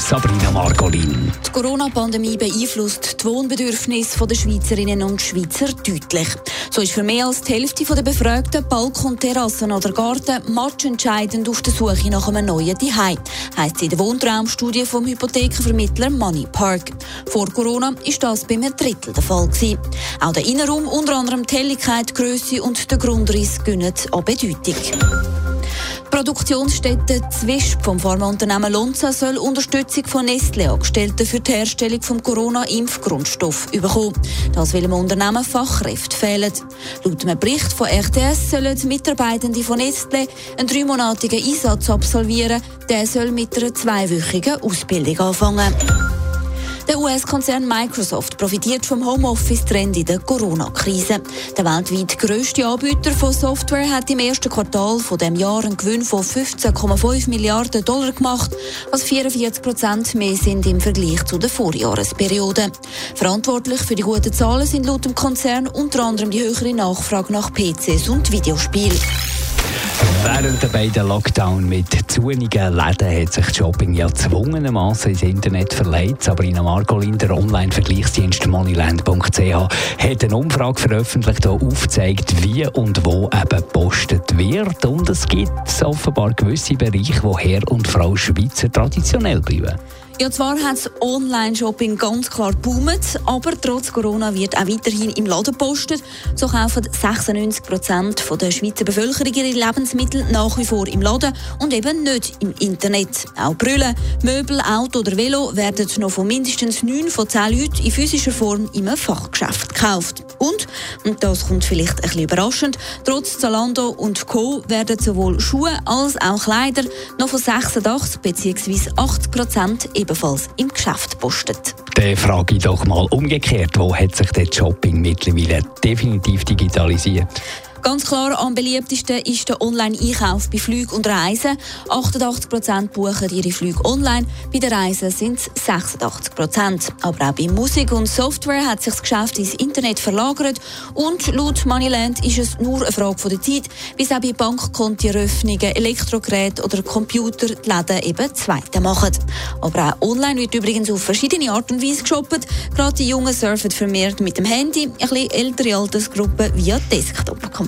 Sabrina Margolin. Die Corona-Pandemie beeinflusst die Wohnbedürfnisse der Schweizerinnen und Schweizer deutlich. So ist für mehr als die Hälfte der Befragten Balkon, Terrassen oder Garten matchentscheidend auf der Suche nach einem neuen Zuhause. Heisst es in der Wohntraumstudie vom Hypothekenvermittler Money Park. Vor Corona ist das bei einem Drittel der Fall gewesen. Auch der Innenraum, unter anderem die Helligkeit, Grösse und der Grundriss gönnen an Bedeutung. Produktionsstätte Zwisp vom Pharmaunternehmen Lonza soll Unterstützung von Nestle-Angestellten für die Herstellung des Corona-Impfgrundstoff bekommen. Das will dem Unternehmen Fachkräfte fehlen. Laut einem Bericht von RTS sollen Mitarbeitende von Nestle einen dreimonatigen Einsatz absolvieren. Der soll mit einer zweiwöchigen Ausbildung anfangen. Der US-Konzern Microsoft profitiert vom Homeoffice-Trend in der Corona-Krise. Der weltweit grösste Anbieter von Software hat im ersten Quartal von dem Jahr einen Gewinn von 15,5 Milliarden Dollar gemacht, was 44 Prozent mehr sind im Vergleich zu der Vorjahresperiode. Verantwortlich für die guten Zahlen sind laut dem Konzern unter anderem die höhere Nachfrage nach PCs und Videospielen. Während der beiden Lockdown mit zunigen Läden hat sich Shopping ja zwungenermassen ins Internet verlegt. Sabrina Margolin, der Online-Vergleichsdienst moneyland.ch, hat eine Umfrage veröffentlicht, die aufzeigt, wie und wo eben gepostet wird. Und es gibt offenbar gewisse Bereiche, wo Herr und Frau Schweizer traditionell bleiben. Ja, zwar hat das Online-Shopping ganz klar boomt, aber trotz Corona wird auch weiterhin im Laden gepostet. So kaufen 96 Prozent der Schweizer Bevölkerung ihre Lebensmittel nach wie vor im Laden und eben nicht im Internet. Auch Brüllen, Möbel, Auto oder Velo werden noch von mindestens 9 von 10 Leuten in physischer Form im Fachgeschäft gekauft. Und, und das kommt vielleicht ein bisschen überraschend, trotz Zalando und Co. werden sowohl Schuhe als auch Kleider noch von 86 bzw. 80 Prozent ebenfalls im Geschäft postet. Dann frage ich doch mal umgekehrt, wo hat sich der Shopping mittlerweile definitiv digitalisiert? Ganz klar am beliebtesten ist der Online-Einkauf bei Flügen und Reisen. 88% buchen ihre Flüge online, bei den Reisen sind es 86%. Aber auch bei Musik und Software hat sich das Geschäft ins Internet verlagert und laut Moneyland ist es nur eine Frage der Zeit, bis auch bei Bankkontoeröffnungen, Elektrogeräten oder Computer die Läden eben zweite machen. Aber auch online wird übrigens auf verschiedene Art und Weise geshoppt. Gerade die Jungen surfen vermehrt mit dem Handy, ein bisschen ältere Altersgruppen via Desktop-Computer.